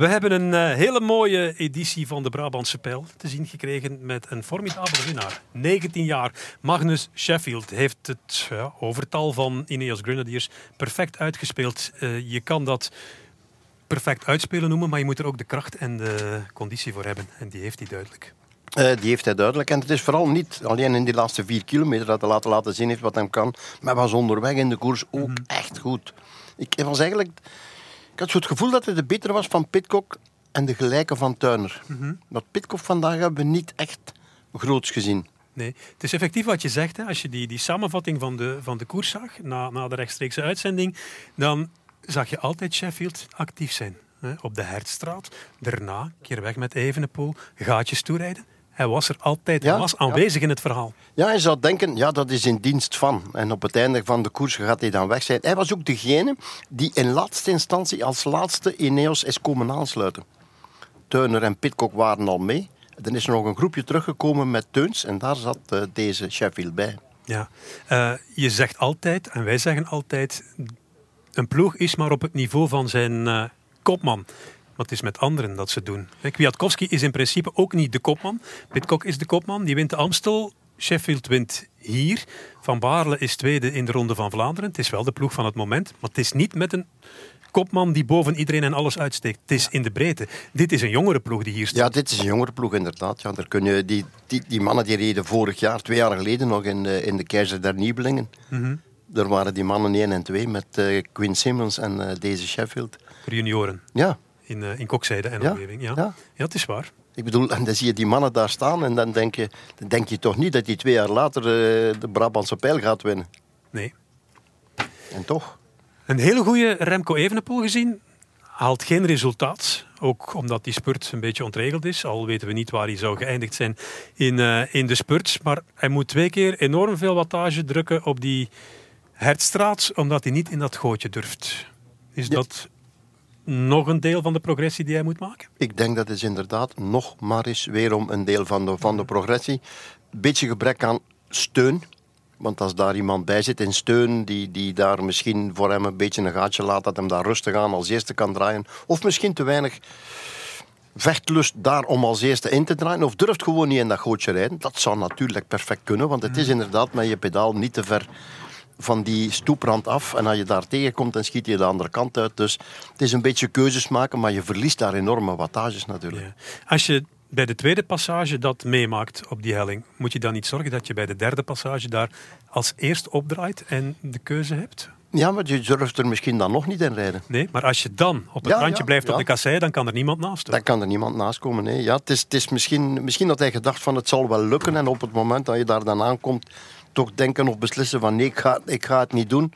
We hebben een uh, hele mooie editie van de Brabantse Pijl te zien gekregen met een formidabele winnaar. 19 jaar. Magnus Sheffield heeft het ja, overtal van Ineos Grenadiers perfect uitgespeeld. Uh, je kan dat perfect uitspelen noemen, maar je moet er ook de kracht en de conditie voor hebben. En die heeft hij duidelijk. Uh, die heeft hij duidelijk. En het is vooral niet alleen in die laatste vier kilometer dat hij laten, laten zien heeft wat hij kan. Maar was onderweg in de koers ook mm -hmm. echt goed. Ik was eigenlijk had zo het gevoel dat hij de beter was van Pitcock en de gelijke van Tuiner. Mm -hmm. Dat Pitcock vandaag hebben we niet echt groots gezien. Nee, het is effectief wat je zegt. Hè. Als je die, die samenvatting van de, van de koers zag, na, na de rechtstreekse uitzending, dan zag je altijd Sheffield actief zijn. Hè. Op de Hertstraat, daarna, keer weg met Evenepoel, gaatjes toerijden. Hij was er altijd, ja, was aanwezig ja. in het verhaal. Ja, je zou denken, ja, dat is in dienst van. En op het einde van de koers gaat hij dan weg zijn. Hij was ook degene die in laatste instantie als laatste Ineos is komen aansluiten. Teuner en Pitcock waren al mee. Dan is er nog een groepje teruggekomen met Teuns en daar zat uh, deze Sheffield bij. Ja, uh, je zegt altijd, en wij zeggen altijd, een ploeg is maar op het niveau van zijn uh, kopman. Wat is met anderen dat ze doen? Kwiatkowski is in principe ook niet de kopman. Pitcock is de kopman, die wint de Amstel. Sheffield wint hier. Van Baarle is tweede in de Ronde van Vlaanderen. Het is wel de ploeg van het moment, maar het is niet met een kopman die boven iedereen en alles uitsteekt. Het is in de breedte. Dit is een jongere ploeg die hier staat. Ja, dit is een jongere ploeg inderdaad. Ja, daar kun je, die, die, die mannen die reden vorig jaar, twee jaar geleden nog in de, in de Keizer der Nieuwelingen. Mm -hmm. Daar waren die mannen 1 en 2 met uh, Quinn Simmons en uh, deze Sheffield. Junioren. Ja, in, uh, in Kokzijde en ja, omgeving. Ja. Ja. ja, het is waar. Ik bedoel, en dan zie je die mannen daar staan en dan denk je, dan denk je toch niet dat die twee jaar later uh, de Brabantse pijl gaat winnen. Nee. En toch? Een hele goede Remco Evenepoel gezien. Haalt geen resultaat. Ook omdat die spurt een beetje ontregeld is. Al weten we niet waar hij zou geëindigd zijn in, uh, in de spurt. Maar hij moet twee keer enorm veel wattage drukken op die Hertstraat. Omdat hij niet in dat gootje durft. Is ja. dat nog een deel van de progressie die hij moet maken? Ik denk dat is inderdaad nog maar eens weerom een deel van de, van de progressie. Beetje gebrek aan steun. Want als daar iemand bij zit in steun, die, die daar misschien voor hem een beetje een gaatje laat, dat hem daar rustig aan als eerste kan draaien. Of misschien te weinig vechtlust daar om als eerste in te draaien. Of durft gewoon niet in dat gootje rijden. Dat zou natuurlijk perfect kunnen, want het is inderdaad met je pedaal niet te ver van die stoeprand af. En als je daar tegenkomt, dan schiet je de andere kant uit. Dus het is een beetje keuzes maken, maar je verliest daar enorme wattages natuurlijk. Ja. Als je bij de tweede passage dat meemaakt op die helling, moet je dan niet zorgen dat je bij de derde passage daar als eerst opdraait en de keuze hebt? Ja, maar je durft er misschien dan nog niet in rijden. Nee, maar als je dan op het Ja, randje ja, blijft ja. op de kassei, dan kan er niemand naast. Dan kan er niemand naast komen. Nee. Ja, het is, het is misschien, misschien dat hij gedacht van het zal wel lukken. En op het moment dat je daar dan aankomt, toch denken of beslissen van nee, ik ga, ik ga het niet doen.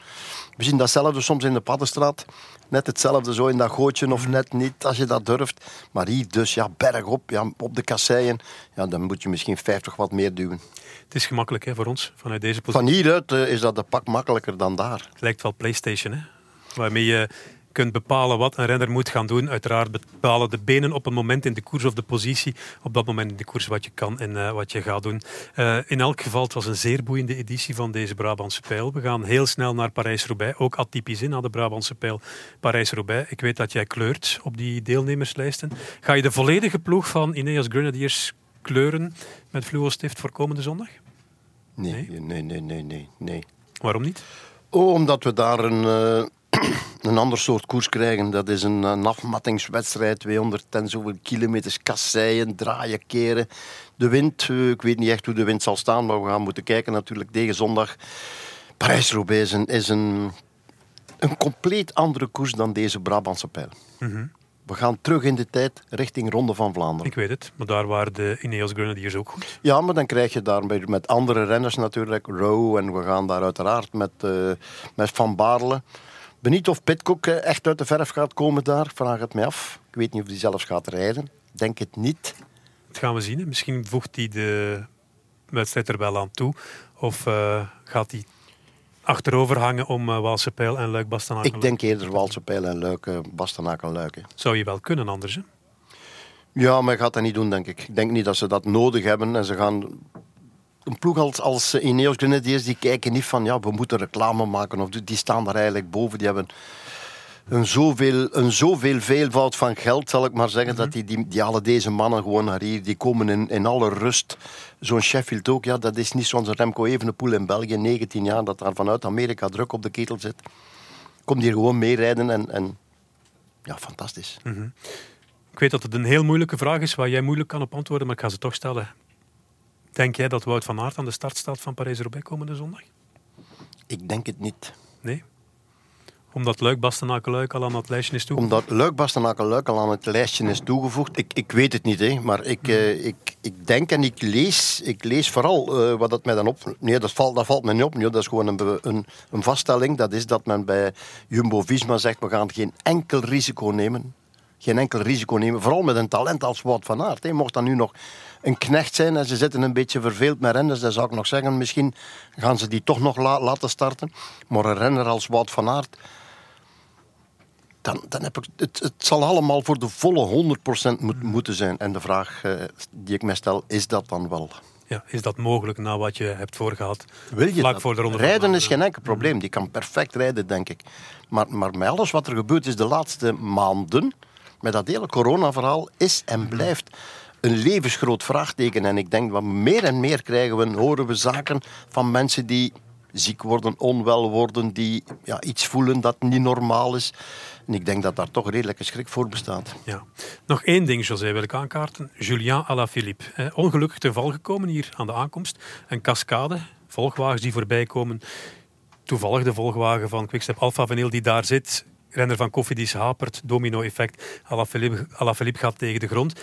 We zien datzelfde soms in de Paddenstraat. Net hetzelfde zo in dat gootje of net niet, als je dat durft. Maar hier dus, ja, bergop, ja, op de kasseien. Ja, dan moet je misschien 50 wat meer duwen. Het is gemakkelijk hè, voor ons, vanuit deze positie. Van hieruit eh, is dat een pak makkelijker dan daar. Het lijkt wel PlayStation, hè? waarmee je kunt bepalen wat een renner moet gaan doen. Uiteraard bepalen de benen op een moment in de koers of de positie op dat moment in de koers wat je kan en uh, wat je gaat doen. Uh, in elk geval, het was een zeer boeiende editie van deze Brabantse pijl. We gaan heel snel naar Parijs-Roubaix, ook atypisch in, naar de Brabantse pijl Parijs-Roubaix. Ik weet dat jij kleurt op die deelnemerslijsten. Ga je de volledige ploeg van Ineos Grenadiers kleuren met fluostift voor komende zondag? Nee, nee, nee, nee, nee. nee. Waarom niet? Oh, omdat we daar een, uh, een ander soort koers krijgen. Dat is een, een afmattingswedstrijd, 200 en zoveel kilometers kasseien, draaien, keren. De wind, uh, ik weet niet echt hoe de wind zal staan, maar we gaan moeten kijken natuurlijk tegen zondag. Parijs-Roubaix is, een, is een, een compleet andere koers dan deze Brabantse pijl. Mm -hmm. We gaan terug in de tijd richting Ronde van Vlaanderen. Ik weet het, maar daar waren de Ineos Grenadiers ook goed. Ja, maar dan krijg je daar met andere renners natuurlijk, Rowe, en we gaan daar uiteraard met, uh, met Van Baarle. Benieuwd of Pitcock echt uit de verf gaat komen daar, vraag het mij af. Ik weet niet of hij zelfs gaat rijden, denk het niet. Dat gaan we zien. Misschien voegt hij de wedstrijd er wel aan toe. Of uh, gaat hij achterover hangen om uh, Waalse Pijl en Luik Bastenaken? Ik denk eerder Waalse Pijl en Luik, uh, Bastenaken Luik. Hè. Zou je wel kunnen anders, hè? Ja, maar hij gaat dat niet doen, denk ik. Ik denk niet dat ze dat nodig hebben. En ze gaan... Een ploeg als, als Ineos Grenadiers, die kijken niet van... Ja, we moeten reclame maken. Of die staan daar eigenlijk boven. Die hebben een zoveel, een zoveel veelvoud van geld, zal ik maar zeggen, dat die, die, die alle deze mannen gewoon naar hier, die komen in, in alle rust. Zo'n Sheffield ook, ja, dat is niet zoals Remco Evenepoel in België, 19 jaar, dat daar vanuit Amerika druk op de ketel zit. Komt hier gewoon meerijden en, en ja, fantastisch. Ik weet dat het een heel moeilijke vraag is waar jij moeilijk kan op antwoorden, maar ik ga ze toch stellen. Denk jij dat Wout van Aert aan de start staat van Parijs-Roubaix komende zondag? Ik denk het niet. Nee? Omdat Luik Bastenaken Luik al aan dat lijstje is toe. Omdat Luik Bastenaken Luik al aan het lijstje is toegevoegd. Ik, ik weet het niet, hè, maar ik, eh, ik, ik denk en ik lees, ik lees vooral eh, wat dat mij dan op. Nee, dat valt, dat valt me niet op. Nee, dat is gewoon een, een, een vaststelling. Dat is dat men bij Jumbo Visma zegt: we gaan geen enkel risico nemen. Geen enkel risico nemen. Vooral met een talent als Wout van Aert. Hè. Mocht dat nu nog een knecht zijn en ze zitten een beetje verveeld met renners, dan zou ik nog zeggen: misschien gaan ze die toch nog la- laten starten. Maar een renner als Wout van Aert dan, dan heb ik, het, het zal allemaal voor de volle 100% moet, moeten zijn. En de vraag eh, die ik mij stel, is dat dan wel? Ja, is dat mogelijk na wat je hebt voorgehad? Wil je dat? voor de ronde rijden is geen enkel probleem. Die kan perfect rijden, denk ik. Maar, maar met alles wat er gebeurd is de laatste maanden, met dat hele corona-verhaal, is en blijft een levensgroot vraagteken. En ik denk dat meer en meer krijgen we, horen we zaken van mensen die ziek worden, onwel worden, die ja, iets voelen dat niet normaal is. En ik denk dat daar toch redelijke schrik voor bestaat. Ja. Nog één ding, José, wil ik aankaarten. Julien Alaphilippe. Eh, ongelukkig te val gekomen hier aan de aankomst. Een cascade, volgwagens die voorbij komen. Toevallig de volgwagen van Quickstep Alpha Vinyl die daar zit. Renner van Cofidis hapert, domino-effect. Alaphilippe, Alaphilippe gaat tegen de grond.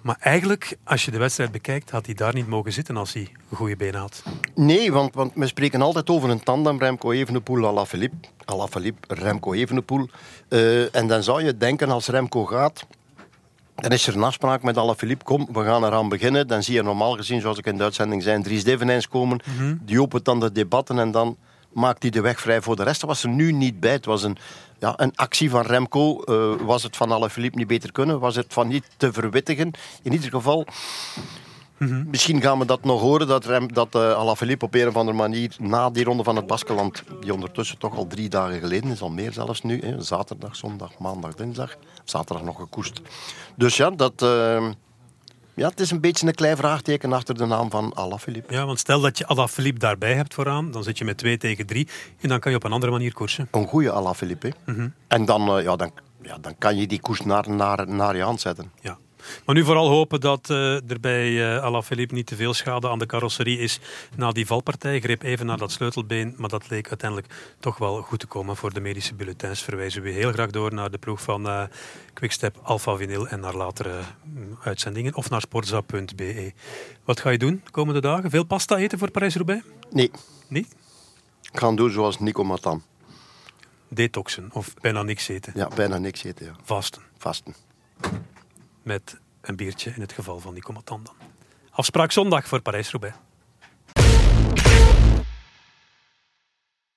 Maar eigenlijk, als je de wedstrijd bekijkt, had hij daar niet mogen zitten als hij een goede benen had. Nee, want, want we spreken altijd over een tandem Remco Evenepoel, Alaphilippe. Alaphilippe, Remco Evenepoel. Eh, en dan zou je denken, als Remco gaat, dan is er een afspraak met Alaphilippe. Kom, we gaan eraan beginnen. Dan zie je normaal gezien, zoals ik in de uitzending zei, Dries Devenijns komen. Die opent dan de debatten en dan maakt hij de weg vrij voor de rest. Dat was er nu niet bij. Het was een, ja, een actie van Remco. Eh, was het van Alaphilippe niet beter kunnen? Was het van niet te verwittigen? In ieder geval... Misschien gaan we dat nog horen, dat, Rem, dat uh, op een of andere manier na die ronde van het Baskeland, die ondertussen toch al drie dagen geleden is, al meer zelfs nu, hè, zaterdag, zondag, maandag, dinsdag, zaterdag nog gekoest. Dus ja, dat, uh, ja, het is een beetje een klein vraagteken achter de naam van Alaphilippe. Ja, want stel dat je Alaphilippe daarbij hebt vooraan, dan zit je met 2 tegen 3 en dan kan je op een andere manier koersen. Een goede Alaphilippe. hè. Mhm. En dan, uh, ja, dan, ja, dan kan je die koers naar, naar, naar je hand zetten. Ja. Maar nu vooral hopen dat uh, er bij uh, Alaphilippe niet te veel schade aan de carrosserie is na die valpartij. Greep even naar dat sleutelbeen, maar dat leek uiteindelijk toch wel goed te komen voor de medische bulletins. Verwijzen we heel graag door naar de ploeg van uh, Quickstep Alpha Vinyl en naar latere uitzendingen of naar sportza.be. Wat ga je doen de komende dagen? Veel pasta eten voor Parijs-Roubaix? Nee. Niet? Ik ga doen zoals Nico Matan. Detoxen of bijna niks eten? Ja, bijna niks eten. Ja. Vasten? Vasten met een biertje in het geval van die Comatan dan. Afspraak zondag voor Parijs-Roubaix.